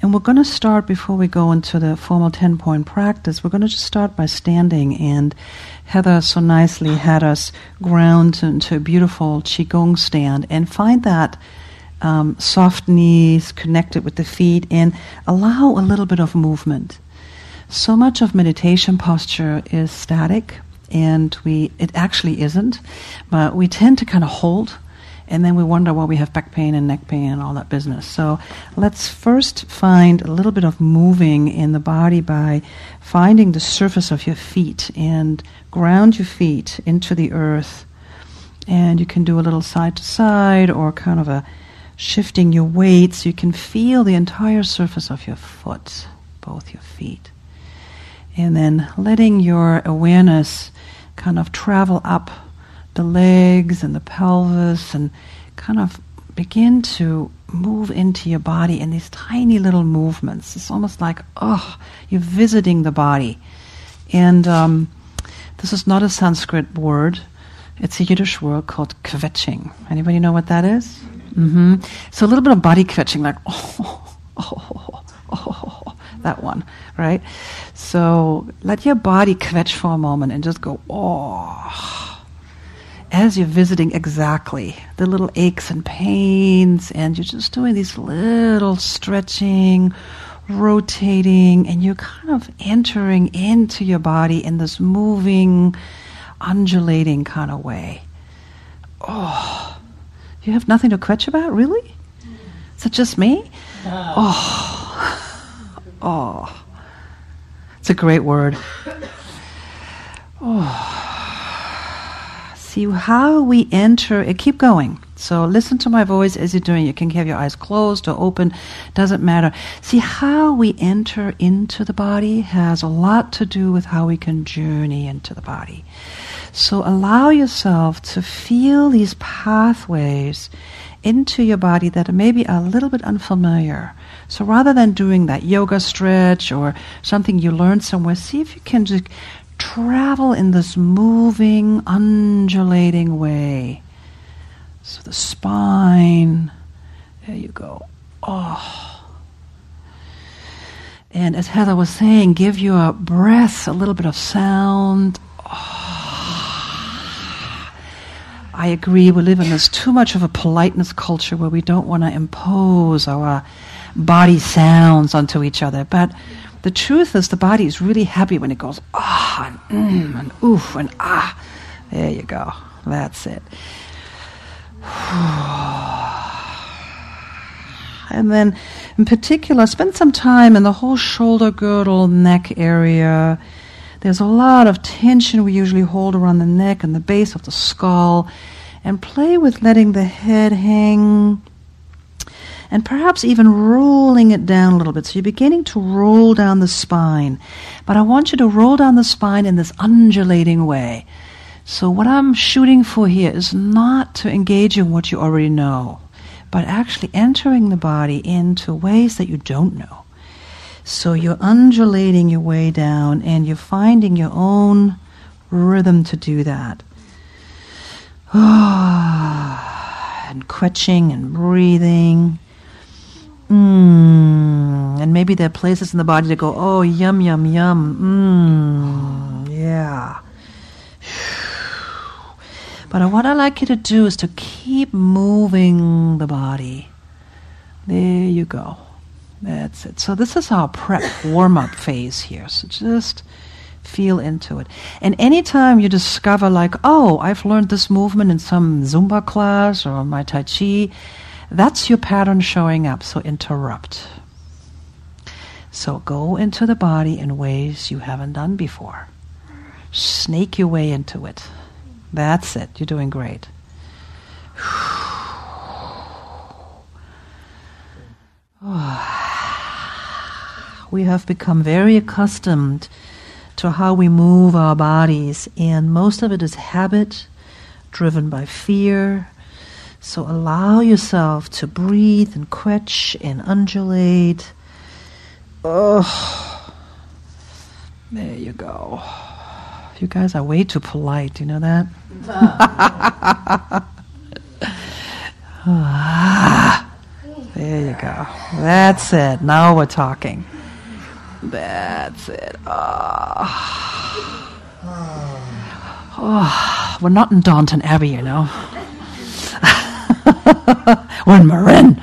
And we're going to start before we go into the formal 10 point practice. We're going to just start by standing. And Heather so nicely had us ground into a beautiful Qigong stand and find that um, soft knees connected with the feet and allow a little bit of movement. So much of meditation posture is static and we it actually isn't but we tend to kind of hold and then we wonder why we have back pain and neck pain and all that business. So let's first find a little bit of moving in the body by finding the surface of your feet and ground your feet into the earth. And you can do a little side to side or kind of a shifting your weight so you can feel the entire surface of your foot, both your feet. And then letting your awareness kind of travel up the legs and the pelvis and kind of begin to move into your body in these tiny little movements. It's almost like, oh, you're visiting the body. And um, this is not a Sanskrit word. It's a Yiddish word called kvetching. Anybody know what that is? Mm-hmm. So a little bit of body kvetching, like, oh, oh, oh, oh, that one, right? So let your body kvetch for a moment and just go, oh as you're visiting exactly the little aches and pains, and you're just doing these little stretching, rotating, and you're kind of entering into your body in this moving, undulating kind of way. Oh, you have nothing to kvetch about, really? Is it just me? Oh, oh, it's a great word. Oh how we enter. Uh, keep going. So listen to my voice as you're doing. You can have your eyes closed or open, doesn't matter. See how we enter into the body has a lot to do with how we can journey into the body. So allow yourself to feel these pathways into your body that are maybe a little bit unfamiliar. So rather than doing that yoga stretch or something you learned somewhere, see if you can just travel in this moving, undulating way. So the spine, there you go. Oh. And as Heather was saying, give your breath a little bit of sound. Oh. I agree, we live in this too much of a politeness culture where we don't want to impose our body sounds onto each other. But the truth is, the body is really happy when it goes ah and mm and oof and ah. There you go. That's it. And then, in particular, spend some time in the whole shoulder girdle, neck area. There's a lot of tension we usually hold around the neck and the base of the skull. And play with letting the head hang and perhaps even rolling it down a little bit. So you're beginning to roll down the spine. But I want you to roll down the spine in this undulating way. So what I'm shooting for here is not to engage in what you already know, but actually entering the body into ways that you don't know. So you're undulating your way down and you're finding your own rhythm to do that. and kvetching and breathing. Mmm. And maybe there are places in the body that go, oh, yum, yum, yum. Mmm. Yeah. But what I like you to do is to keep moving the body. There you go. That's it. So this is our prep warm up phase here. So just feel into it. And anytime you discover like, oh, I've learned this movement in some Zumba class or my Tai Chi, that's your pattern showing up, so interrupt. So go into the body in ways you haven't done before. Snake your way into it. That's it. You're doing great. We have become very accustomed to how we move our bodies, and most of it is habit driven by fear, so allow yourself to breathe and kvetch and undulate. Oh, there you go. You guys are way too polite. You know that? There you go. That's it. Now we're talking. That's it. Oh. oh. We're not in Downton Abbey, you know. we're in Marin.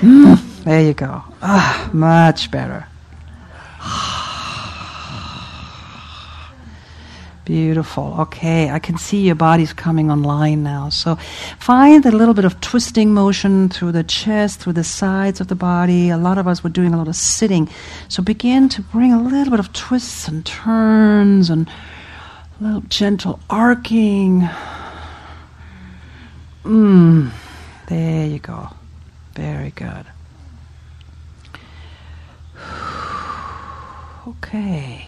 Mm, there you go. Ah, much better. Beautiful. Okay, I can see your body's coming online now. So find a little bit of twisting motion through the chest, through the sides of the body. A lot of us were doing a lot of sitting. So begin to bring a little bit of twists and turns and a little gentle arcing. Mmm. There you go. Very good. Okay.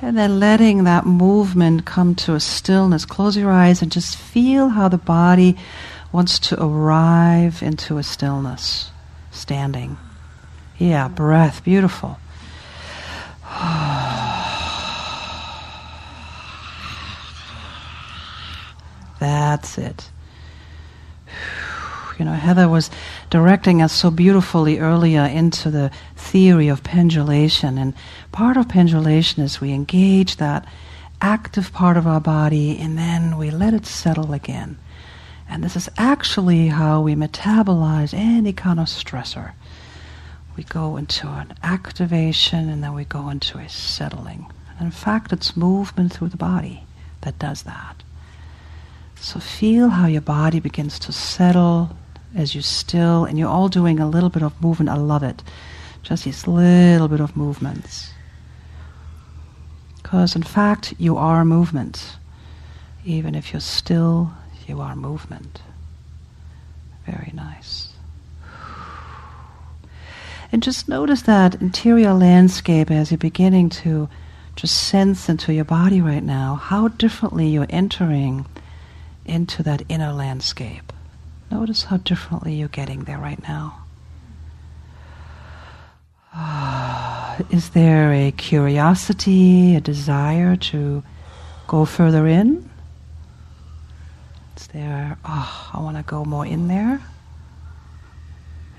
And then letting that movement come to a stillness. Close your eyes and just feel how the body wants to arrive into a stillness. Standing. Yeah, breath. Beautiful. That's it you know, Heather was directing us so beautifully earlier into the theory of pendulation. And part of pendulation is we engage that active part of our body and then we let it settle again. And this is actually how we metabolize any kind of stressor. We go into an activation and then we go into a settling. In fact, it's movement through the body that does that. So feel how your body begins to settle, as you still, and you're all doing a little bit of movement. I love it. Just these little bit of movements. Because in fact, you are movement. Even if you're still, you are movement. Very nice. And just notice that interior landscape as you're beginning to just sense into your body right now, how differently you're entering into that inner landscape. Notice how differently you're getting there right now. Is there a curiosity, a desire to go further in? Is there, oh, I want to go more in there?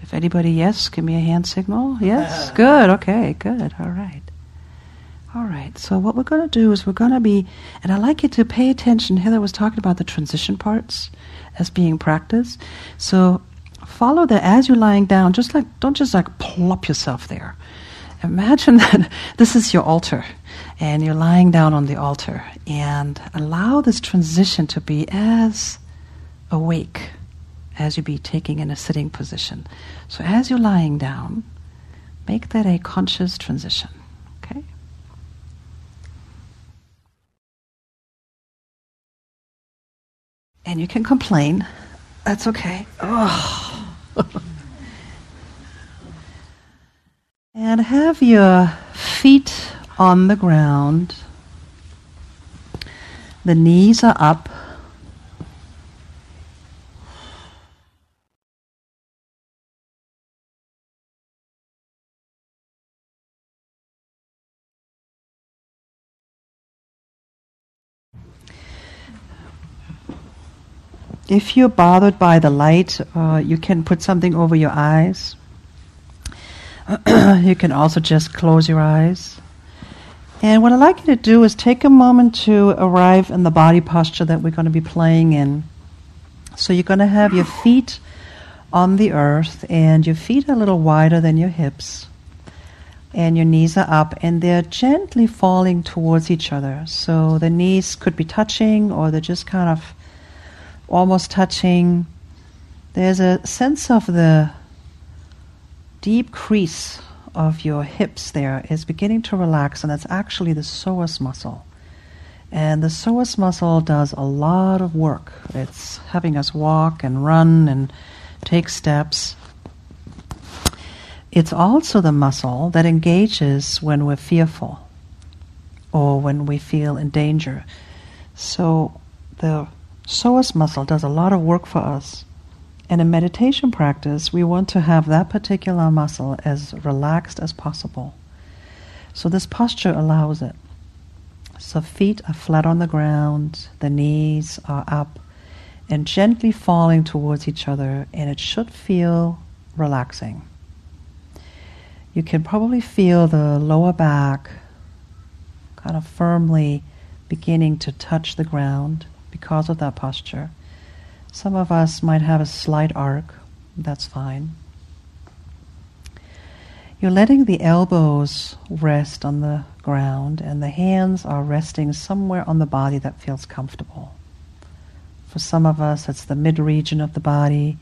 If anybody, yes, give me a hand signal. Yes? good, okay, good, all right. All right, so what we're going to do is we're going to be, and I like you to pay attention. Heather was talking about the transition parts as being practice. So follow that as you're lying down, just like, don't just like plop yourself there. Imagine that this is your altar and you're lying down on the altar and allow this transition to be as awake as you be taking in a sitting position. So as you're lying down, make that a conscious transition. Okay? And you can complain. That's okay. Oh. and have your feet on the ground. The knees are up. If you're bothered by the light, uh, you can put something over your eyes. you can also just close your eyes. And what I'd like you to do is take a moment to arrive in the body posture that we're going to be playing in. So you're going to have your feet on the earth, and your feet are a little wider than your hips, and your knees are up, and they're gently falling towards each other. So the knees could be touching, or they're just kind of almost touching. There's a sense of the deep crease of your hips there is beginning to relax, and that's actually the psoas muscle. And the psoas muscle does a lot of work. It's having us walk and run and take steps. It's also the muscle that engages when we're fearful or when we feel in danger. So the psoas muscle does a lot of work for us. And in meditation practice, we want to have that particular muscle as relaxed as possible. So this posture allows it. So feet are flat on the ground, the knees are up and gently falling towards each other, and it should feel relaxing. You can probably feel the lower back kind of firmly beginning to touch the ground because of that posture. Some of us might have a slight arc, that's fine. You're letting the elbows rest on the ground and the hands are resting somewhere on the body that feels comfortable. For some of us, it's the mid region of the body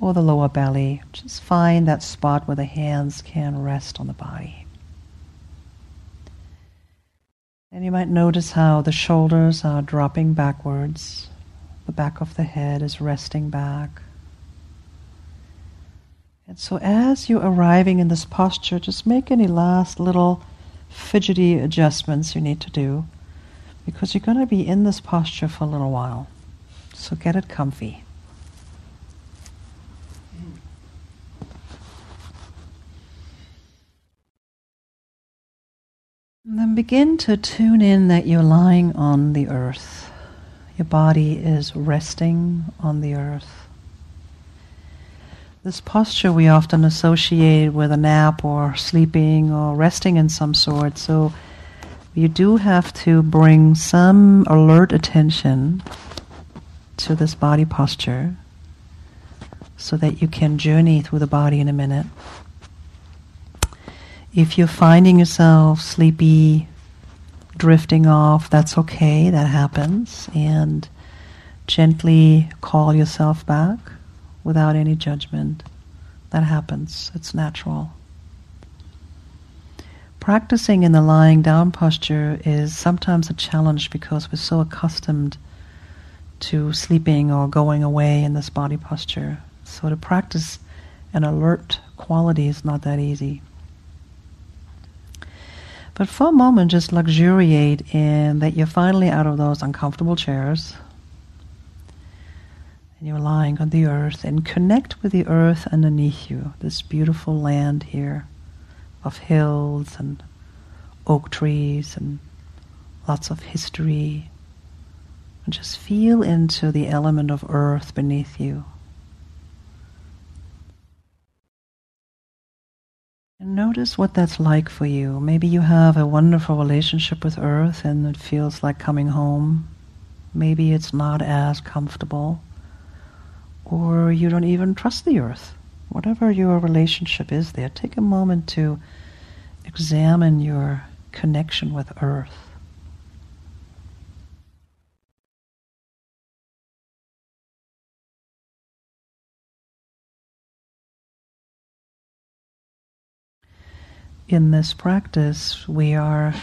or the lower belly. Just find that spot where the hands can rest on the body. And you might notice how the shoulders are dropping backwards, the back of the head is resting back. And so, as you're arriving in this posture, just make any last little fidgety adjustments you need to do because you're going to be in this posture for a little while. So, get it comfy. And then begin to tune in that you're lying on the earth. Your body is resting on the earth. This posture we often associate with a nap or sleeping or resting in some sort. So you do have to bring some alert attention to this body posture so that you can journey through the body in a minute. If you're finding yourself sleepy, drifting off, that's okay, that happens. And gently call yourself back without any judgment. That happens, it's natural. Practicing in the lying down posture is sometimes a challenge because we're so accustomed to sleeping or going away in this body posture. So to practice an alert quality is not that easy. But for a moment, just luxuriate in that you're finally out of those uncomfortable chairs. And you're lying on the earth and connect with the earth underneath you, this beautiful land here of hills and oak trees and lots of history. And just feel into the element of earth beneath you. Notice what that's like for you. Maybe you have a wonderful relationship with Earth and it feels like coming home. Maybe it's not as comfortable. Or you don't even trust the Earth. Whatever your relationship is there, take a moment to examine your connection with Earth. In this practice, we are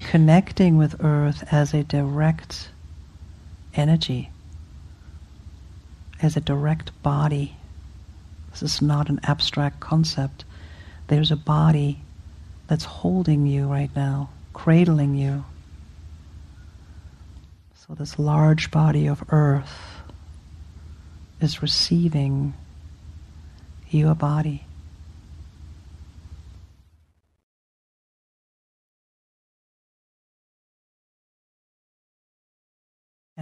connecting with earth as a direct energy, as a direct body. This is not an abstract concept. There's a body that's holding you right now, cradling you. So, this large body of earth is receiving your body.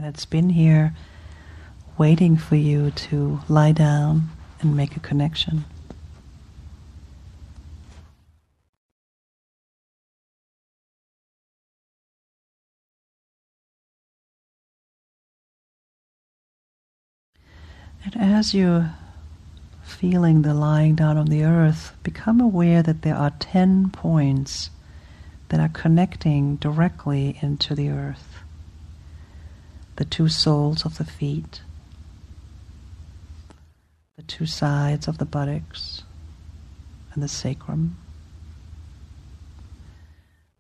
And it's been here waiting for you to lie down and make a connection. And as you're feeling the lying down on the earth, become aware that there are 10 points that are connecting directly into the earth the two soles of the feet, the two sides of the buttocks and the sacrum,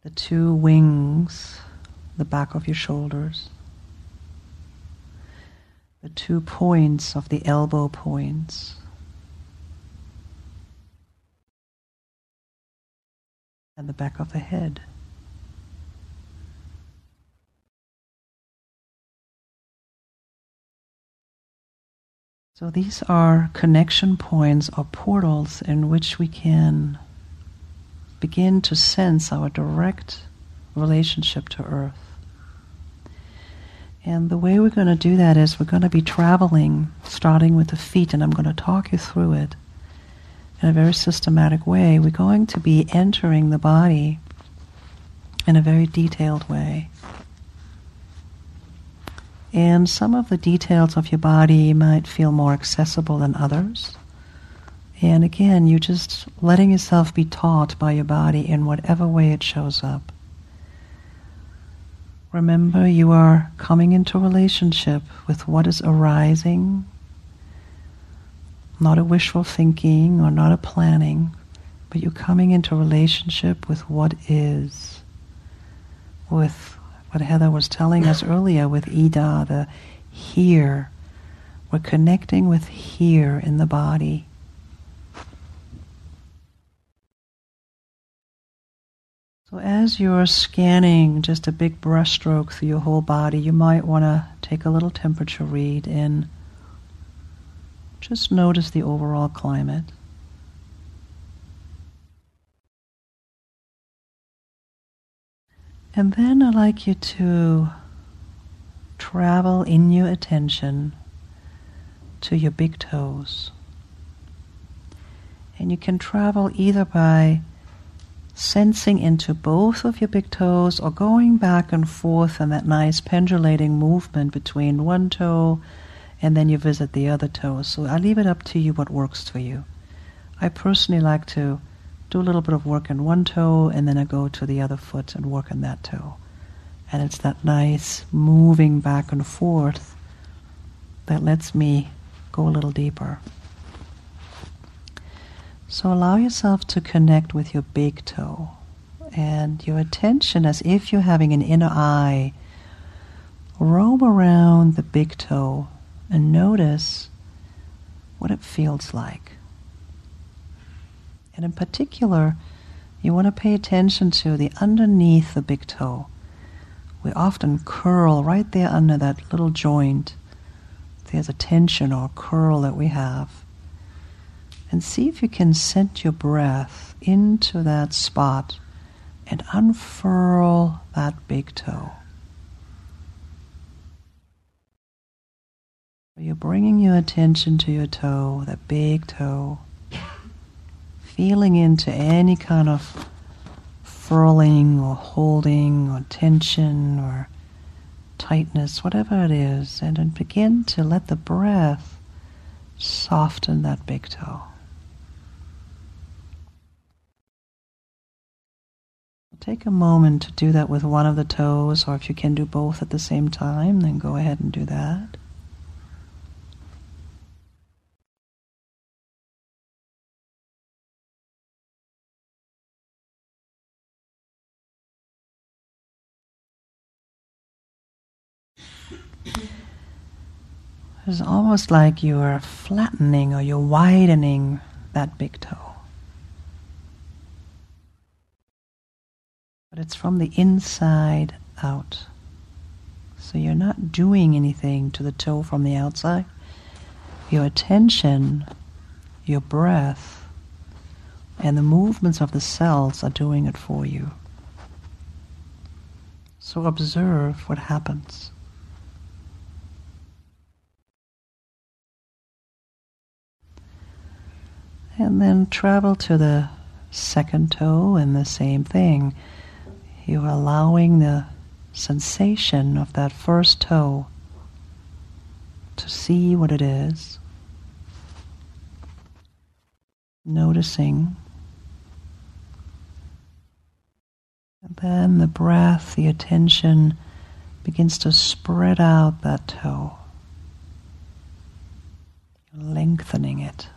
the two wings, the back of your shoulders, the two points of the elbow points. And the back of the head. So these are connection points or portals in which we can begin to sense our direct relationship to Earth. And the way we're going to do that is we're going to be traveling, starting with the feet, and I'm going to talk you through it. in a very systematic way, we're going to be entering the body in a very detailed way. And some of the details of your body might feel more accessible than others. And again, you're just letting yourself be taught by your body in whatever way it shows up. Remember, you are coming into relationship with what is arising, not a wishful thinking or not a planning, but you're coming into relationship with what is, with what Heather was telling us earlier with Ida, the here. We're connecting with here in the body. So, as you're scanning just a big brushstroke through your whole body, you might want to take a little temperature read and just notice the overall climate. And then I'd like you to travel in your attention to your big toes. And you can travel either by sensing into both of your big toes or going back and forth in that nice pendulating movement between one toe and then you visit the other toe. So I leave it up to you what works for you. I personally like to do a little bit of work in one toe and then I go to the other foot and work on that toe. And it's that nice moving back and forth that lets me go a little deeper. So allow yourself to connect with your big toe and your attention as if you're having an inner eye. Roam around the big toe and notice what it feels like. And in particular, you want to pay attention to the underneath the big toe. We often curl right there under that little joint. There's a tension or curl that we have and see if you can send your breath into that spot and unfurl that big toe. You're bringing your attention to your toe, that big toe, feeling into any kind of furling or holding or tension or tightness, whatever it is, and then begin to let the breath soften that big toe. Take a moment to do that with one of the toes, or if you can do both at the same time, then go ahead and do that. It's almost like you're flattening or you're widening that big toe. but it's from the inside out. So you're not doing anything to the toe from the outside. Your attention, your breath, and the movements of the cells are doing it for you. So observe what happens. And then travel to the second toe and the same thing. You're allowing the sensation of that first toe to see what it is, noticing. And then the breath, the attention begins to spread out that toe, lengthening it.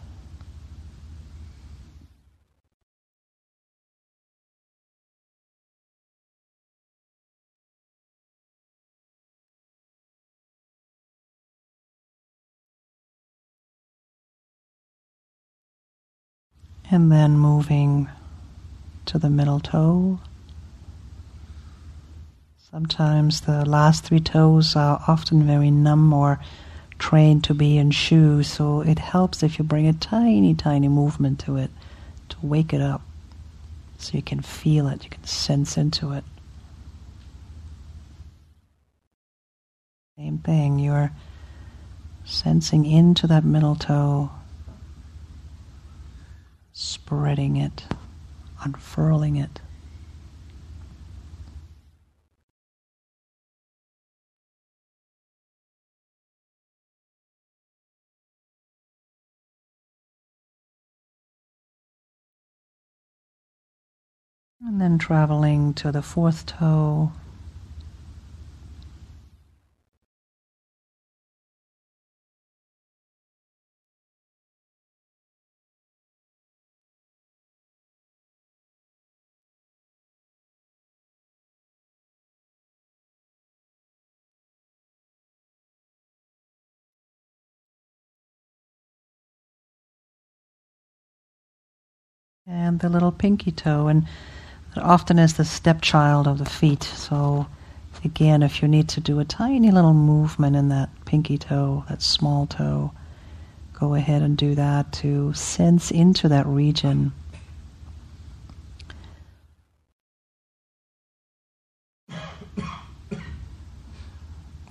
And then moving to the middle toe. Sometimes the last three toes are often very numb or trained to be in shoes, so it helps if you bring a tiny, tiny movement to it to wake it up so you can feel it, you can sense into it. Same thing, you're sensing into that middle toe spreading it, unfurling it. And then traveling to the fourth toe. And the little pinky toe. And often is the stepchild of the feet. So, again, if you need to do a tiny little movement in that pinky toe, that small toe, go ahead and do that to sense into that region.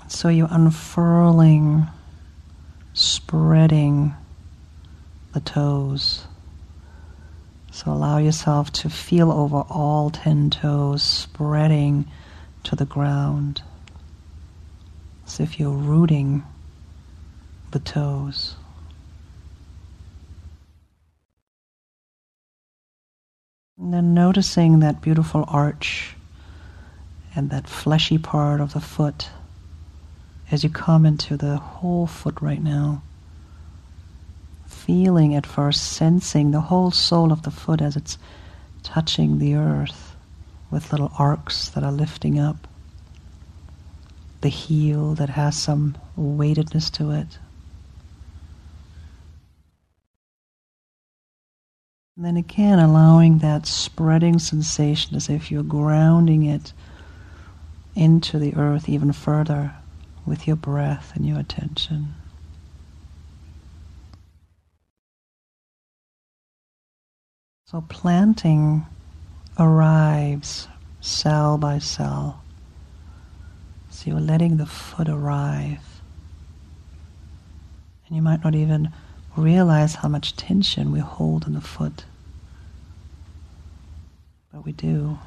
So you're unfurling, spreading the toes. So allow yourself to feel over all ten toes spreading to the ground as if you're rooting the toes. And then noticing that beautiful arch and that fleshy part of the foot as you come into the whole foot right now feeling at first, sensing the whole sole of the foot as it's touching the earth with little arcs that are lifting up. The heel that has some weightedness to it. And then again, allowing that spreading sensation as if you're grounding it into the earth even further with your breath and your attention. So planting arrives cell by cell. So you're letting the foot arrive. And you might not even realize how much tension we hold in the foot. But we do.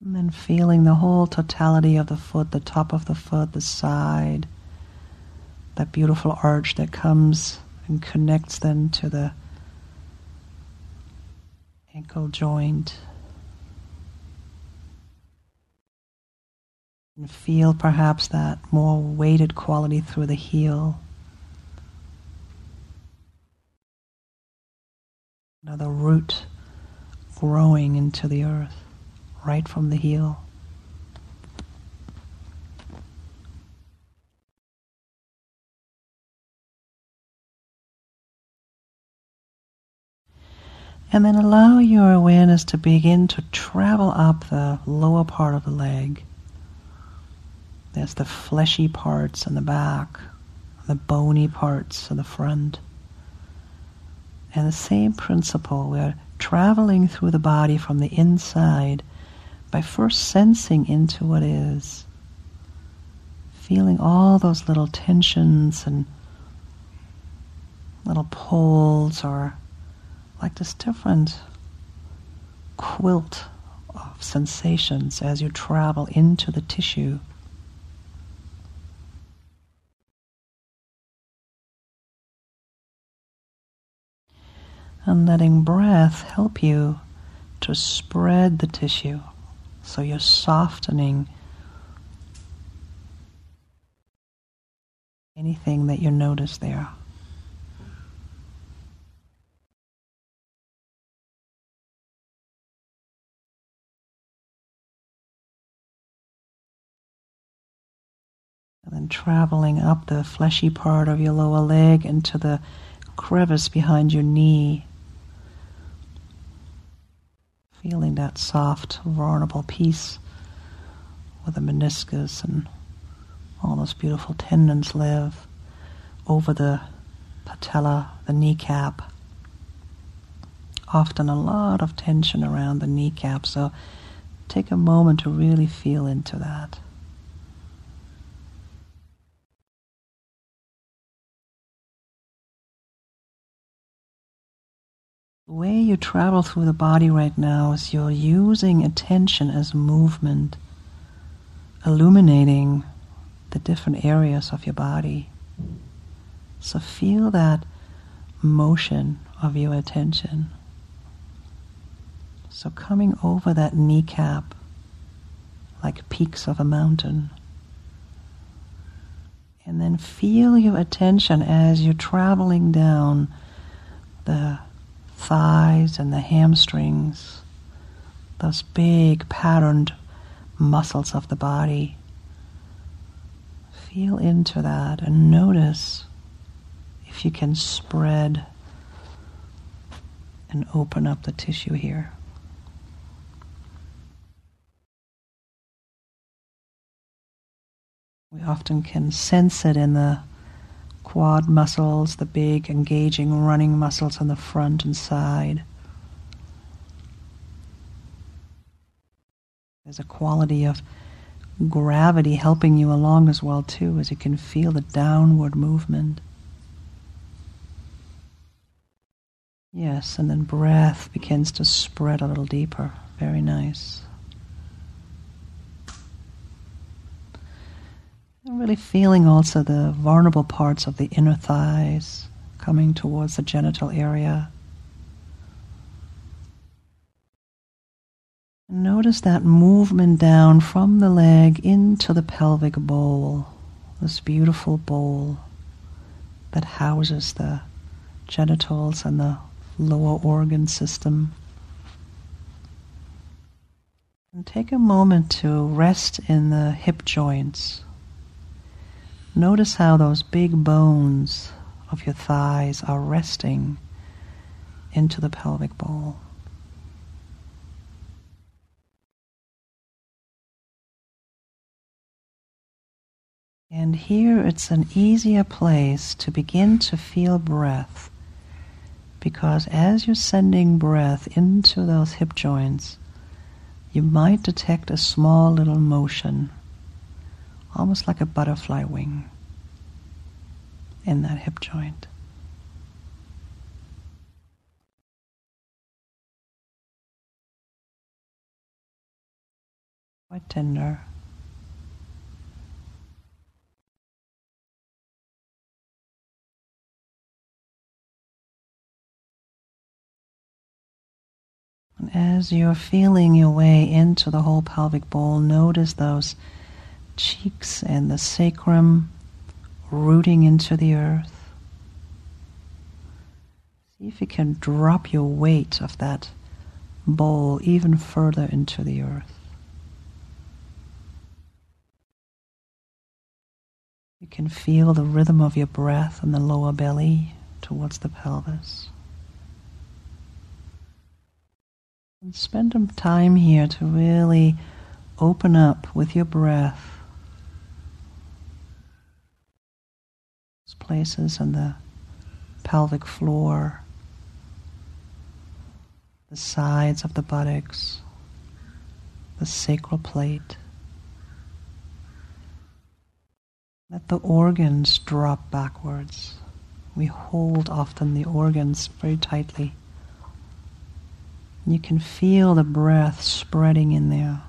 And then feeling the whole totality of the foot, the top of the foot, the side, that beautiful arch that comes and connects then to the ankle joint. And feel perhaps that more weighted quality through the heel. Another root growing into the earth right from the heel. And then allow your awareness to begin to travel up the lower part of the leg. There's the fleshy parts on the back, the bony parts on the front. And the same principle, we're traveling through the body from the inside by first sensing into what is, feeling all those little tensions and little pulls or like this different quilt of sensations as you travel into the tissue. And letting breath help you to spread the tissue so you're softening anything that you notice there. And then traveling up the fleshy part of your lower leg into the crevice behind your knee. Feeling that soft, vulnerable piece where the meniscus and all those beautiful tendons live over the patella, the kneecap. Often a lot of tension around the kneecap, so take a moment to really feel into that. The way you travel through the body right now is you're using attention as movement, illuminating the different areas of your body. So feel that motion of your attention. So coming over that kneecap like peaks of a mountain. And then feel your attention as you're traveling down the thighs and the hamstrings, those big patterned muscles of the body. Feel into that and notice if you can spread and open up the tissue here. We often can sense it in the quad muscles, the big engaging running muscles on the front and side. There's a quality of gravity helping you along as well too as you can feel the downward movement. Yes, and then breath begins to spread a little deeper. Very nice. Really feeling also the vulnerable parts of the inner thighs coming towards the genital area. Notice that movement down from the leg into the pelvic bowl, this beautiful bowl that houses the genitals and the lower organ system. And take a moment to rest in the hip joints. Notice how those big bones of your thighs are resting into the pelvic bowl. And here it's an easier place to begin to feel breath because as you're sending breath into those hip joints, you might detect a small little motion, almost like a butterfly wing, in that hip joint. Quite tender. As you're feeling your way into the whole pelvic bowl, notice those cheeks and the sacrum rooting into the earth. See if you can drop your weight of that bowl even further into the earth. You can feel the rhythm of your breath in the lower belly towards the pelvis. And spend some time here to really open up with your breath. Those places on the pelvic floor, the sides of the buttocks, the sacral plate. Let the organs drop backwards. We hold often the organs very tightly. You can feel the breath spreading in there.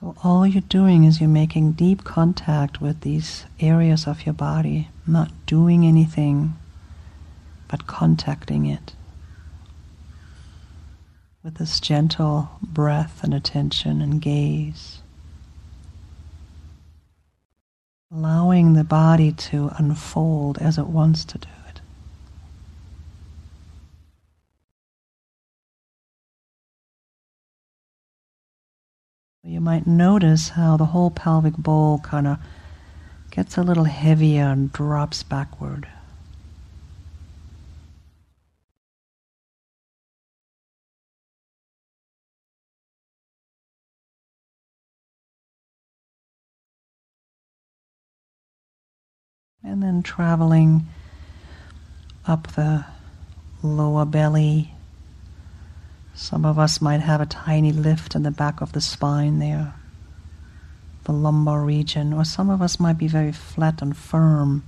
So, all you're doing is you're making deep contact with these areas of your body, not doing anything, but contacting it with this gentle breath and attention and gaze. Allowing the body to unfold as it wants to do it. You might notice how the whole pelvic bowl kind of gets a little heavier and drops backward. And then traveling up the lower belly, Some of us might have a tiny lift in the back of the spine there, the lumbar region, or some of us might be very flat and firm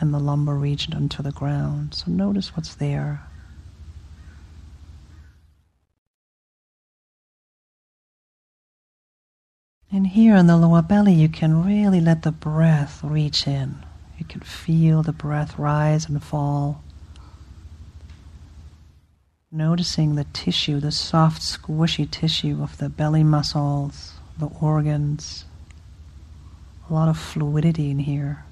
in the lumbar region onto the ground. So notice what's there. And here in the lower belly, you can really let the breath reach in. You can feel the breath rise and fall. Noticing the tissue, the soft, squishy tissue of the belly muscles, the organs. A lot of fluidity in here.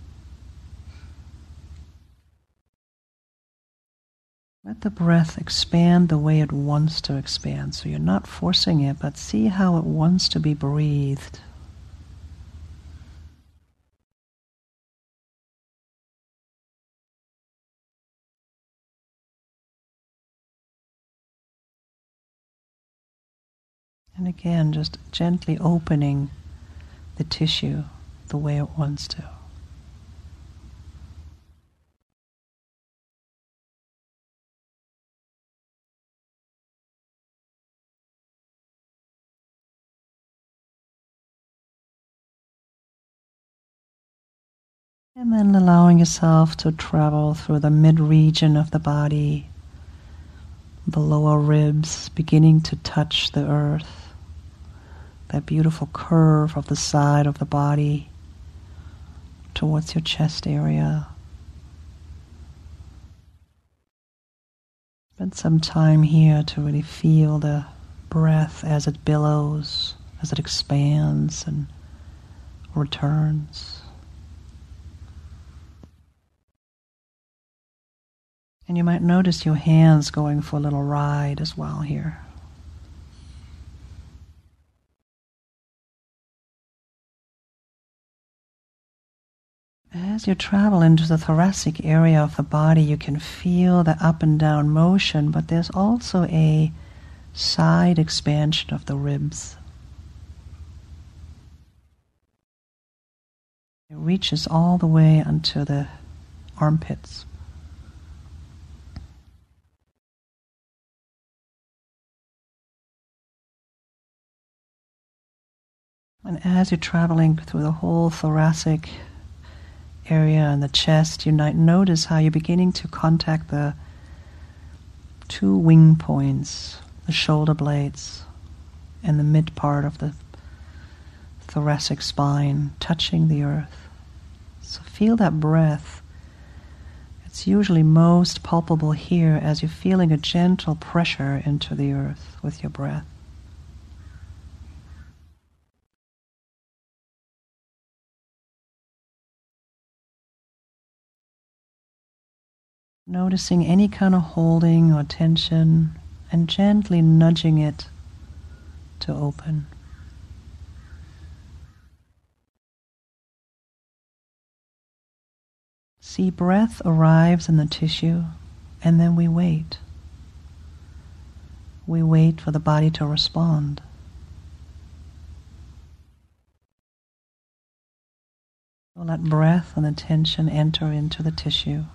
Let the breath expand the way it wants to expand. So you're not forcing it, but see how it wants to be breathed. And again, just gently opening the tissue the way it wants to. And then allowing yourself to travel through the mid region of the body, the lower ribs beginning to touch the earth that beautiful curve of the side of the body towards your chest area. Spend some time here to really feel the breath as it billows, as it expands and returns. And you might notice your hands going for a little ride as well here. As you travel into the thoracic area of the body, you can feel the up and down motion, but there's also a side expansion of the ribs. It reaches all the way onto the armpits. And as you're traveling through the whole thoracic area and the chest, you might notice how you're beginning to contact the two wing points, the shoulder blades, and the mid part of the thoracic spine touching the earth. So feel that breath. It's usually most palpable here as you're feeling a gentle pressure into the earth with your breath. Noticing any kind of holding or tension and gently nudging it to open. See, breath arrives in the tissue and then we wait. We wait for the body to respond. Let breath and the tension enter into the tissue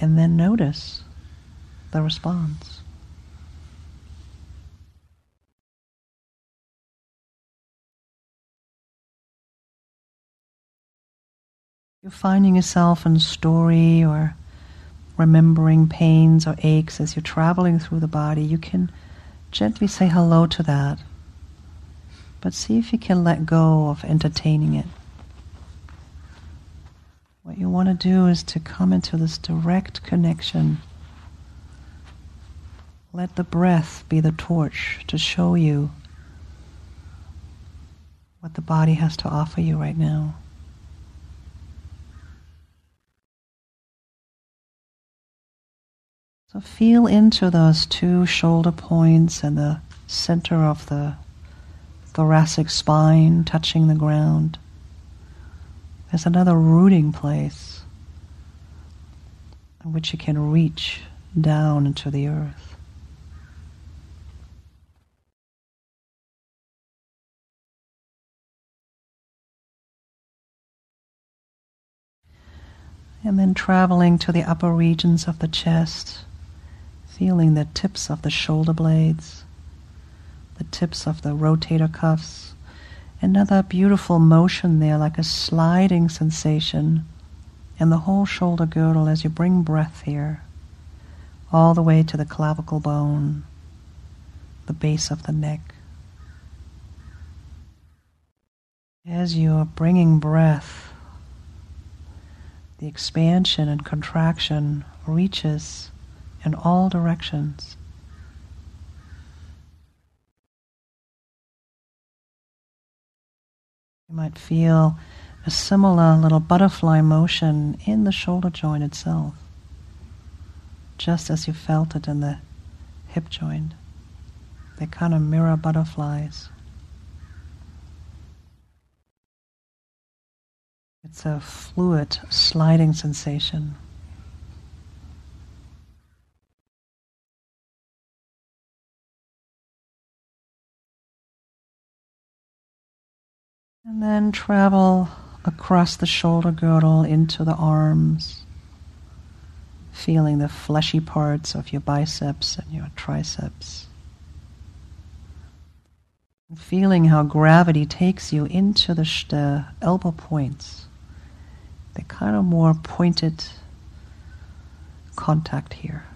and then notice the response. You're finding yourself in story or remembering pains or aches as you're traveling through the body, you can gently say hello to that. But see if you can let go of entertaining it. What you want to do is to come into this direct connection. Let the breath be the torch to show you what the body has to offer you right now. So feel into those two shoulder points and the center of the thoracic spine touching the ground. There's another rooting place in which you can reach down into the earth. And then traveling to the upper regions of the chest, Feeling the tips of the shoulder blades, the tips of the rotator cuffs. Another beautiful motion there, like a sliding sensation, and the whole shoulder girdle as you bring breath here, all the way to the clavicle bone, the base of the neck. As you are bringing breath, the expansion and contraction reaches in all directions. You might feel a similar little butterfly motion in the shoulder joint itself, just as you felt it in the hip joint. They kind of mirror butterflies. It's a fluid, sliding sensation. And then travel across the shoulder girdle into the arms, feeling the fleshy parts of your biceps and your triceps. Feeling how gravity takes you into the, sh- the elbow points, the kind of more pointed contact here.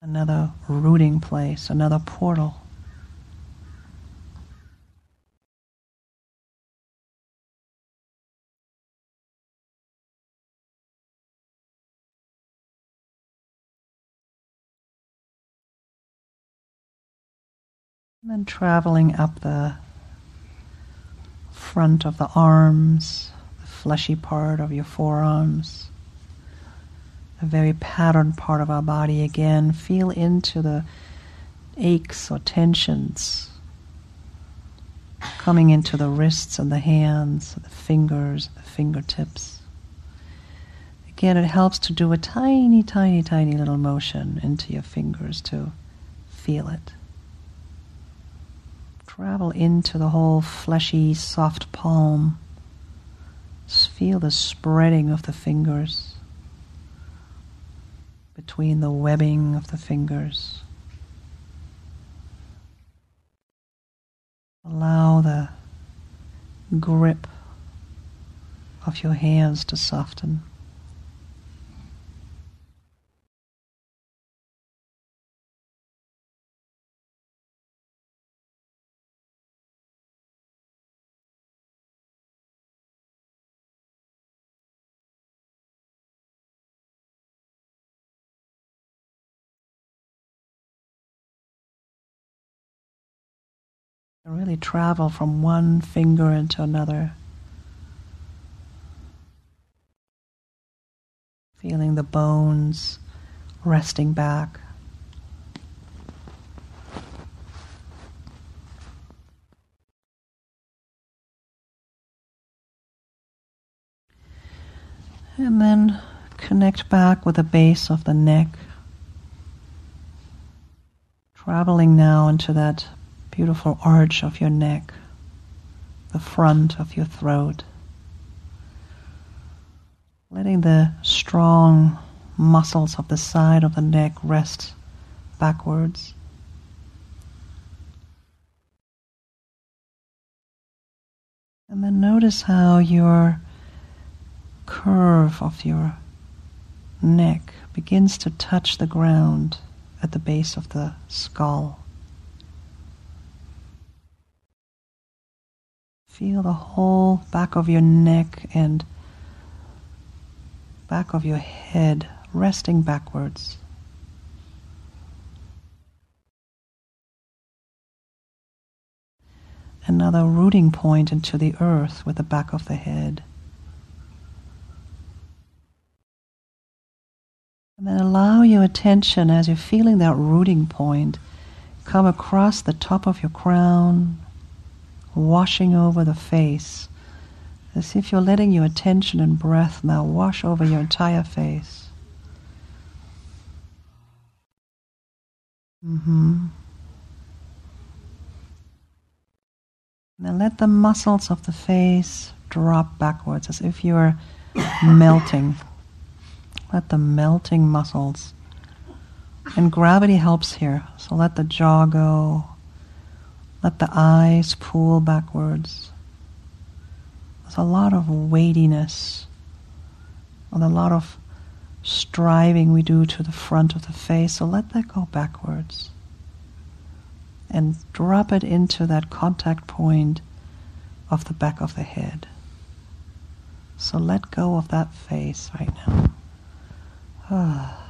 Another rooting place, another portal. And then traveling up the front of the arms, the fleshy part of your forearms, the very patterned part of our body again. Feel into the aches or tensions coming into the wrists and the hands, the fingers, the fingertips. Again, it helps to do a tiny, tiny, tiny little motion into your fingers to feel it travel into the whole fleshy, soft palm. Just feel the spreading of the fingers between the webbing of the fingers. Allow the grip of your hands to soften. Really travel from one finger into another. Feeling the bones resting back. And then connect back with the base of the neck. Traveling now into that beautiful arch of your neck, the front of your throat. Letting the strong muscles of the side of the neck rest backwards. And then notice how your curve of your neck begins to touch the ground at the base of the skull. Feel the whole back of your neck and back of your head resting backwards. Another rooting point into the earth with the back of the head. And then allow your attention as you're feeling that rooting point come across the top of your crown, washing over the face, as if you're letting your attention and breath now wash over your entire face. Mm-hmm. Now let the muscles of the face drop backwards as if you are melting. let the melting muscles. And gravity helps here. So let the jaw go. Let the eyes pull backwards. There's a lot of weightiness and a lot of striving we do to the front of the face. So let that go backwards. And drop it into that contact point of the back of the head. So let go of that face right now. Ah.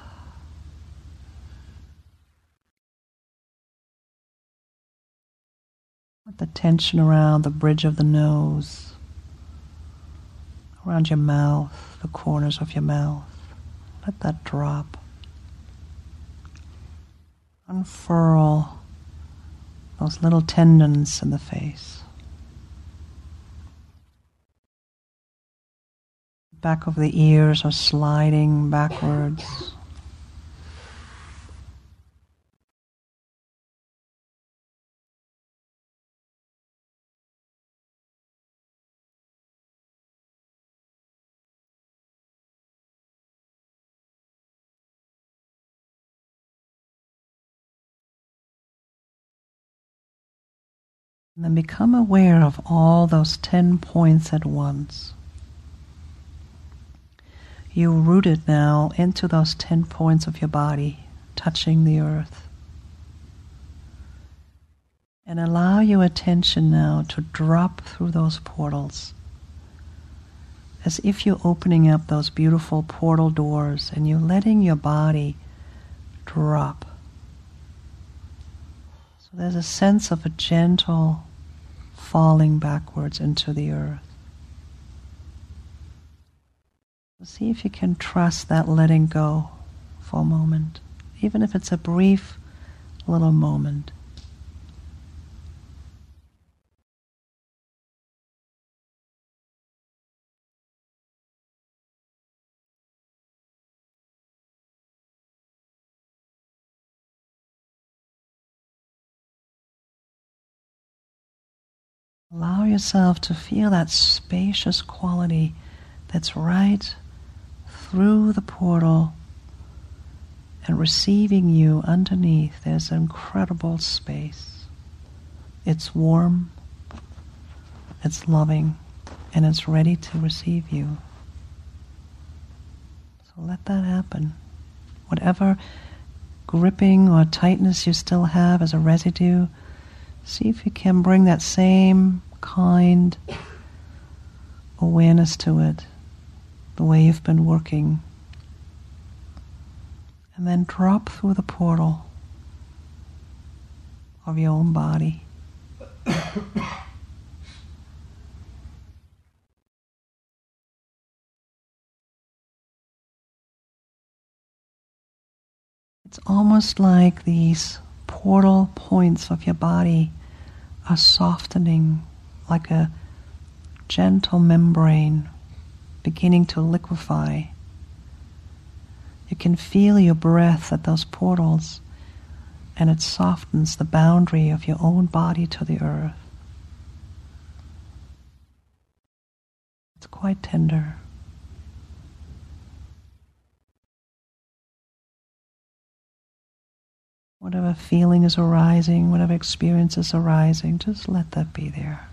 Let the tension around the bridge of the nose, around your mouth, the corners of your mouth, let that drop. Unfurl those little tendons in the face. Back of the ears are sliding backwards. And then become aware of all those 10 points at once. You rooted now into those 10 points of your body, touching the earth. And allow your attention now to drop through those portals as if you're opening up those beautiful portal doors and you're letting your body drop there's a sense of a gentle falling backwards into the earth. See if you can trust that letting go for a moment, even if it's a brief little moment. Yourself to feel that spacious quality that's right through the portal and receiving you underneath. There's incredible space. It's warm, it's loving, and it's ready to receive you. So let that happen. Whatever gripping or tightness you still have as a residue, see if you can bring that same kind awareness to it, the way you've been working. And then drop through the portal of your own body. it's almost like these portal points of your body are softening like a gentle membrane beginning to liquefy. You can feel your breath at those portals, and it softens the boundary of your own body to the earth. It's quite tender. Whatever feeling is arising, whatever experience is arising, just let that be there.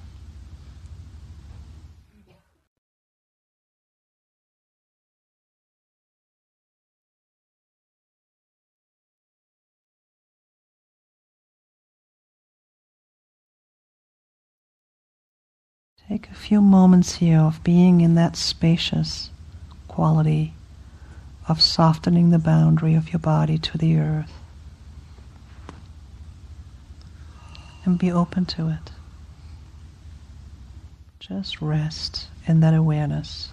Take a few moments here of being in that spacious quality of softening the boundary of your body to the earth. And be open to it. Just rest in that awareness.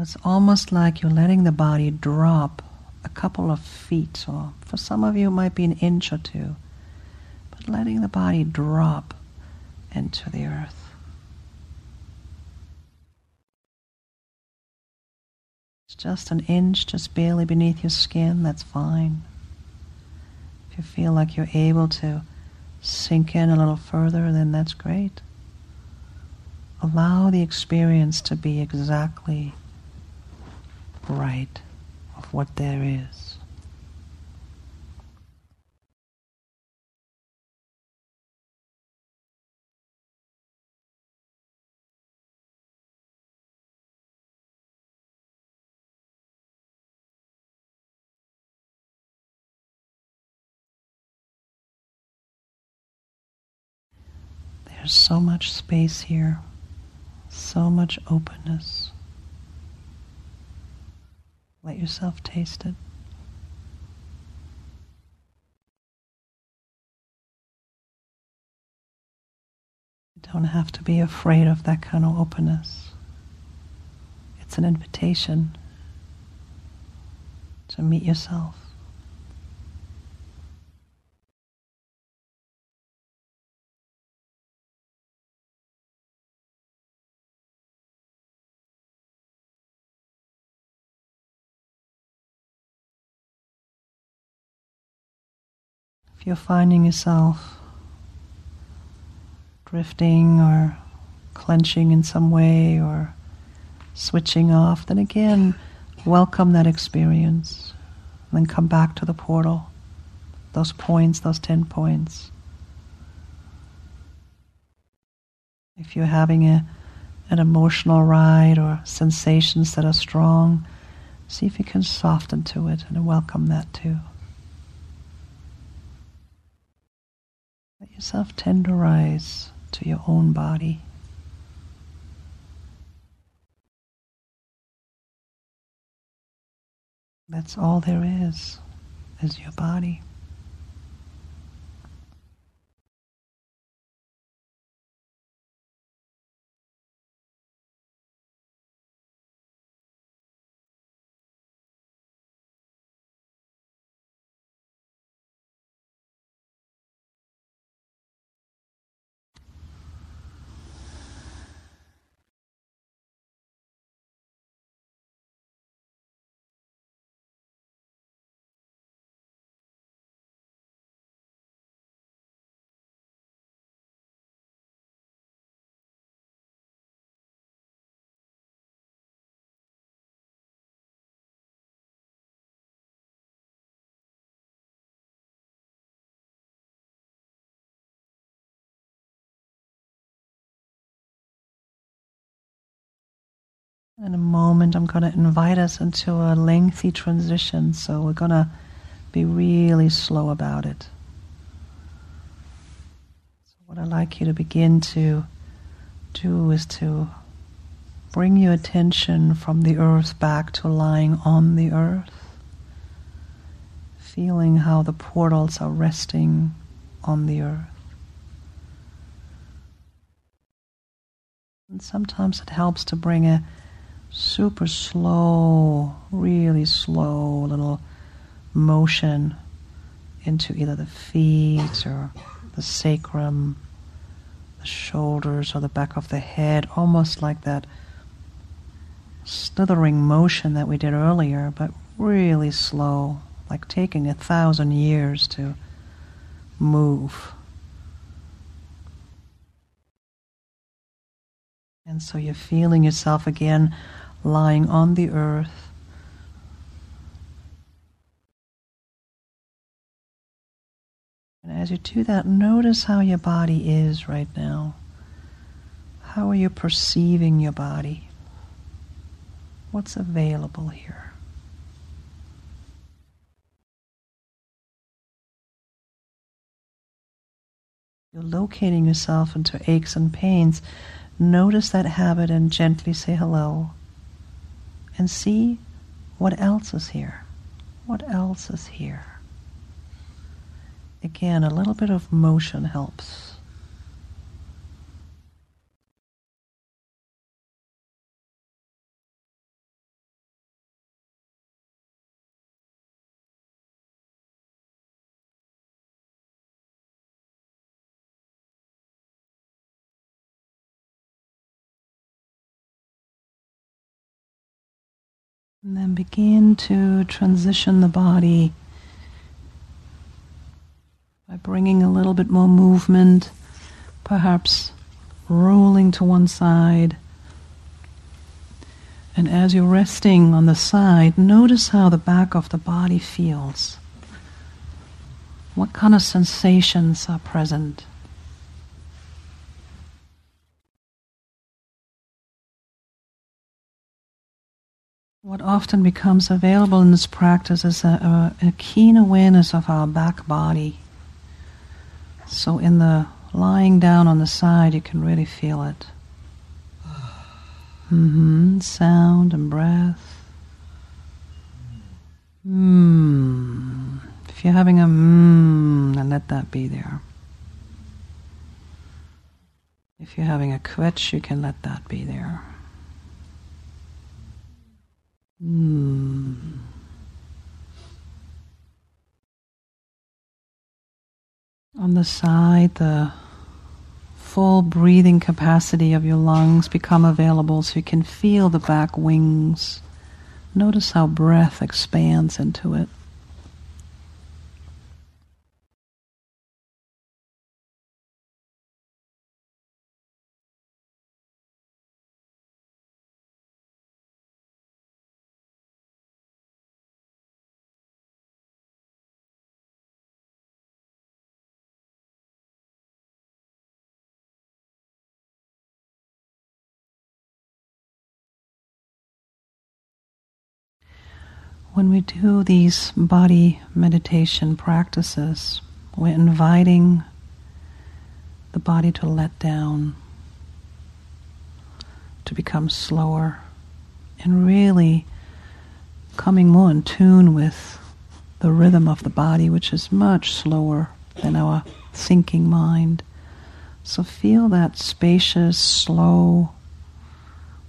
It's almost like you're letting the body drop a couple of feet, or for some of you it might be an inch or two, but letting the body drop into the earth. It's just an inch, just barely beneath your skin, that's fine. If you feel like you're able to sink in a little further, then that's great. Allow the experience to be exactly right of what there is. There's so much space here, so much openness. Let yourself taste it. You don't have to be afraid of that kind of openness. It's an invitation to meet yourself. If you're finding yourself drifting or clenching in some way or switching off, then again, welcome that experience. And then come back to the portal, those points, those 10 points. If you're having a, an emotional ride or sensations that are strong, see if you can soften to it and welcome that too. Let yourself tenderize to your own body. That's all there is, is your body. In a moment, I'm going to invite us into a lengthy transition, so we're going to be really slow about it. So, what I'd like you to begin to do is to bring your attention from the earth back to lying on the earth, feeling how the portals are resting on the earth. And sometimes it helps to bring a super slow, really slow little motion into either the feet or the sacrum, the shoulders, or the back of the head, almost like that slithering motion that we did earlier, but really slow, like taking a thousand years to move. And so you're feeling yourself again lying on the earth. And as you do that, notice how your body is right now. How are you perceiving your body? What's available here? You're locating yourself into aches and pains. Notice that habit and gently say hello and see what else is here. What else is here? Again, a little bit of motion helps. And then begin to transition the body by bringing a little bit more movement, perhaps rolling to one side. And as you're resting on the side, notice how the back of the body feels. What kind of sensations are present? What often becomes available in this practice is a, a, a, keen awareness of our back body. So, in the lying down on the side, you can really feel it. Mm-hmm. Sound and breath. Mm. If you're having a mmm, then let that be there. If you're having a kvetch, you can let that be there. Mm. On the side, the full breathing capacity of your lungs become available so you can feel the back wings. Notice how breath expands into it. When we do these body meditation practices, we're inviting the body to let down, to become slower, and really coming more in tune with the rhythm of the body, which is much slower than our thinking mind. So feel that spacious, slow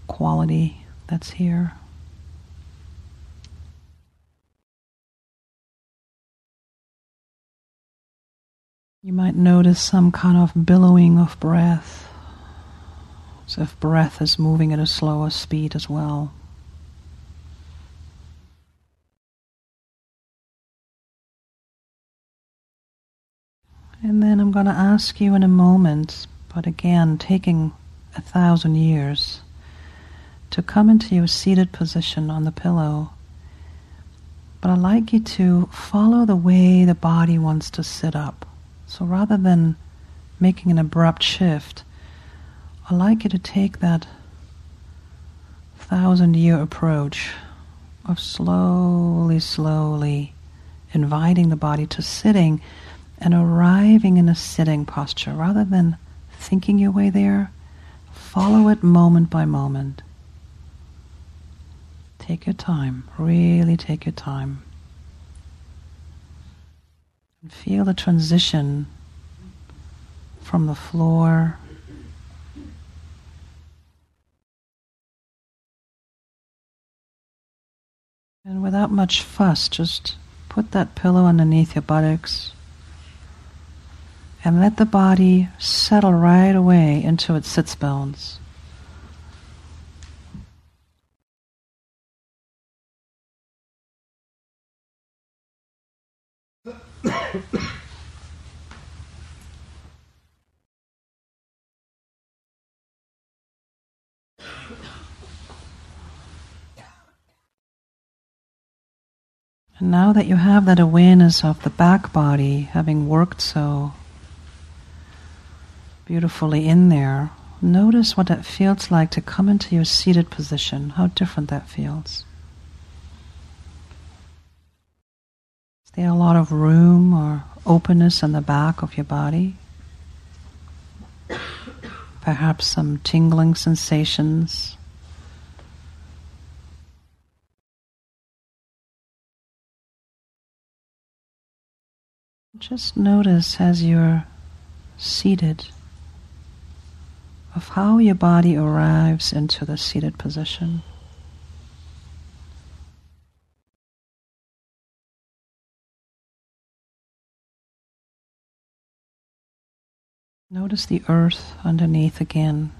quality that's here. You might notice some kind of billowing of breath, as if breath is moving at a slower speed as well. And then I'm going to ask you in a moment, but again, taking a thousand years, to come into your seated position on the pillow. But I'd like you to follow the way the body wants to sit up. So rather than making an abrupt shift, I'd like you to take that thousand year approach of slowly, slowly inviting the body to sitting and arriving in a sitting posture rather than thinking your way there. Follow it moment by moment. Take your time, really take your time. Feel the transition from the floor And without much fuss, just put that pillow underneath your buttocks and let the body settle right away into its sits bones. Now that you have that awareness of the back body having worked so beautifully in there, notice what that feels like to come into your seated position, how different that feels. Is there a lot of room or openness in the back of your body? Perhaps some tingling sensations Just notice as you're seated of how your body arrives into the seated position. Notice the earth underneath again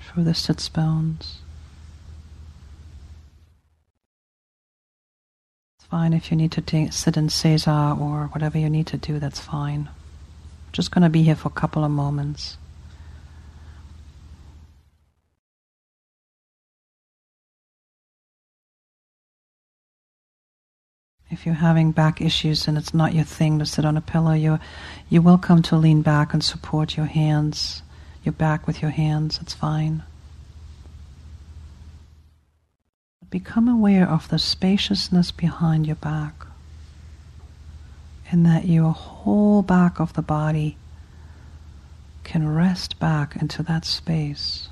through the sits bones. Fine if you need to sit in seiza or whatever you need to do, that's fine. Just going to be here for a couple of moments. If you're having back issues and it's not your thing to sit on a pillow, you're, you're welcome to lean back and support your hands, your back with your hands. It's fine. Become aware of the spaciousness behind your back, and that your whole back of the body can rest back into that space.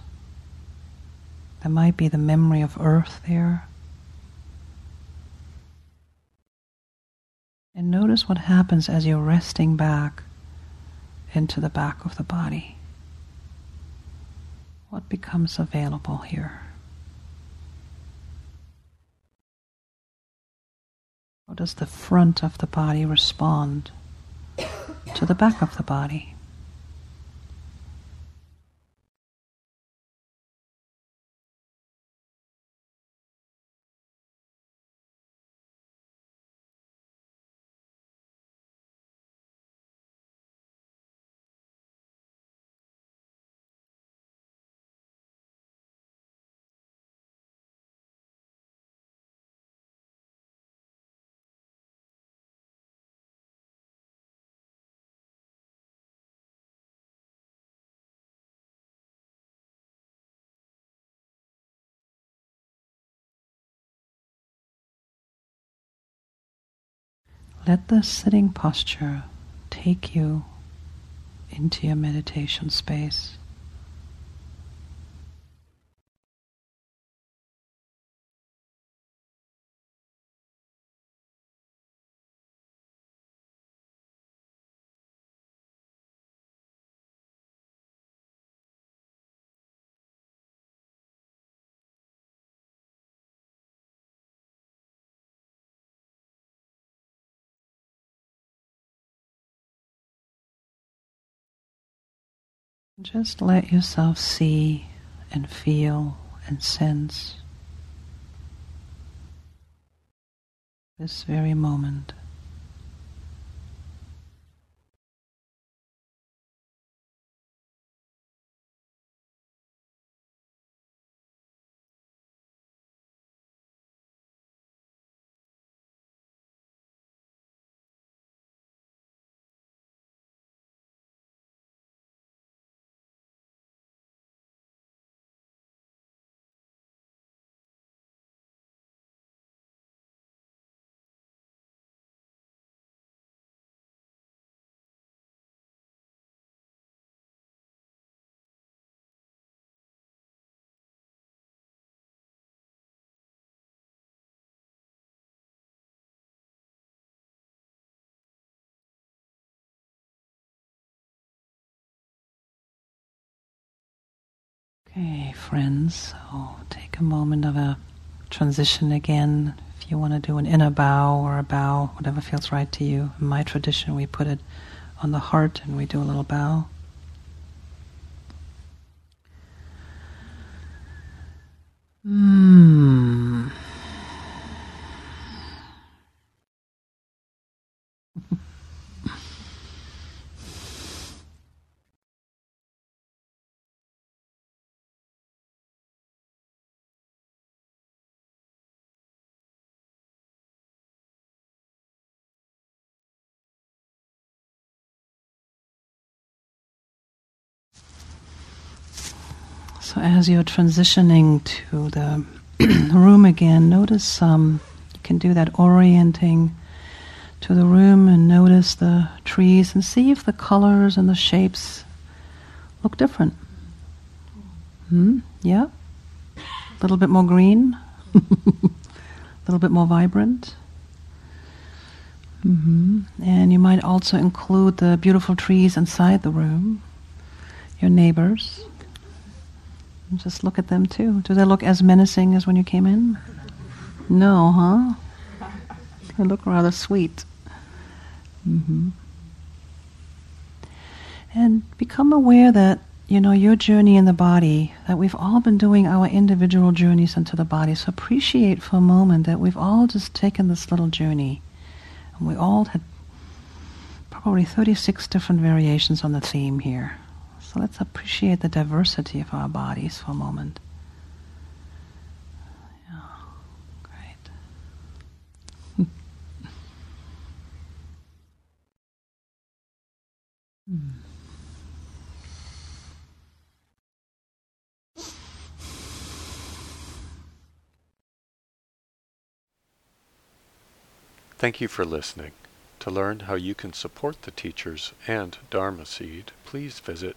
There might be the memory of earth there. And notice what happens as you're resting back into the back of the body. What becomes available here? How does the front of the body respond to the back of the body? Let the sitting posture take you into your meditation space. Just let yourself see and feel and sense this very moment. Okay, friends, so take a moment of a transition again. If you want to do an inner bow or a bow, whatever feels right to you. In my tradition, we put it on the heart and we do a little bow. Hmm. As you're transitioning to the room again, notice um, you can do that orienting to the room and notice the trees and see if the colors and the shapes look different. Hmm? Yeah? A little bit more green? A little bit more vibrant? Mm-hmm. And you might also include the beautiful trees inside the room, your neighbors. Just look at them too. Do they look as menacing as when you came in? No, huh? They look rather sweet. Mm-hmm. And become aware that you know, your journey in the body, that we've all been doing our individual journeys into the body. So appreciate for a moment that we've all just taken this little journey. And we all had probably 36 different variations on the theme here. Let's appreciate the diversity of our bodies for a moment. Yeah, great. hmm. Thank you for listening. To learn how you can support the teachers and Dharma Seed, please visit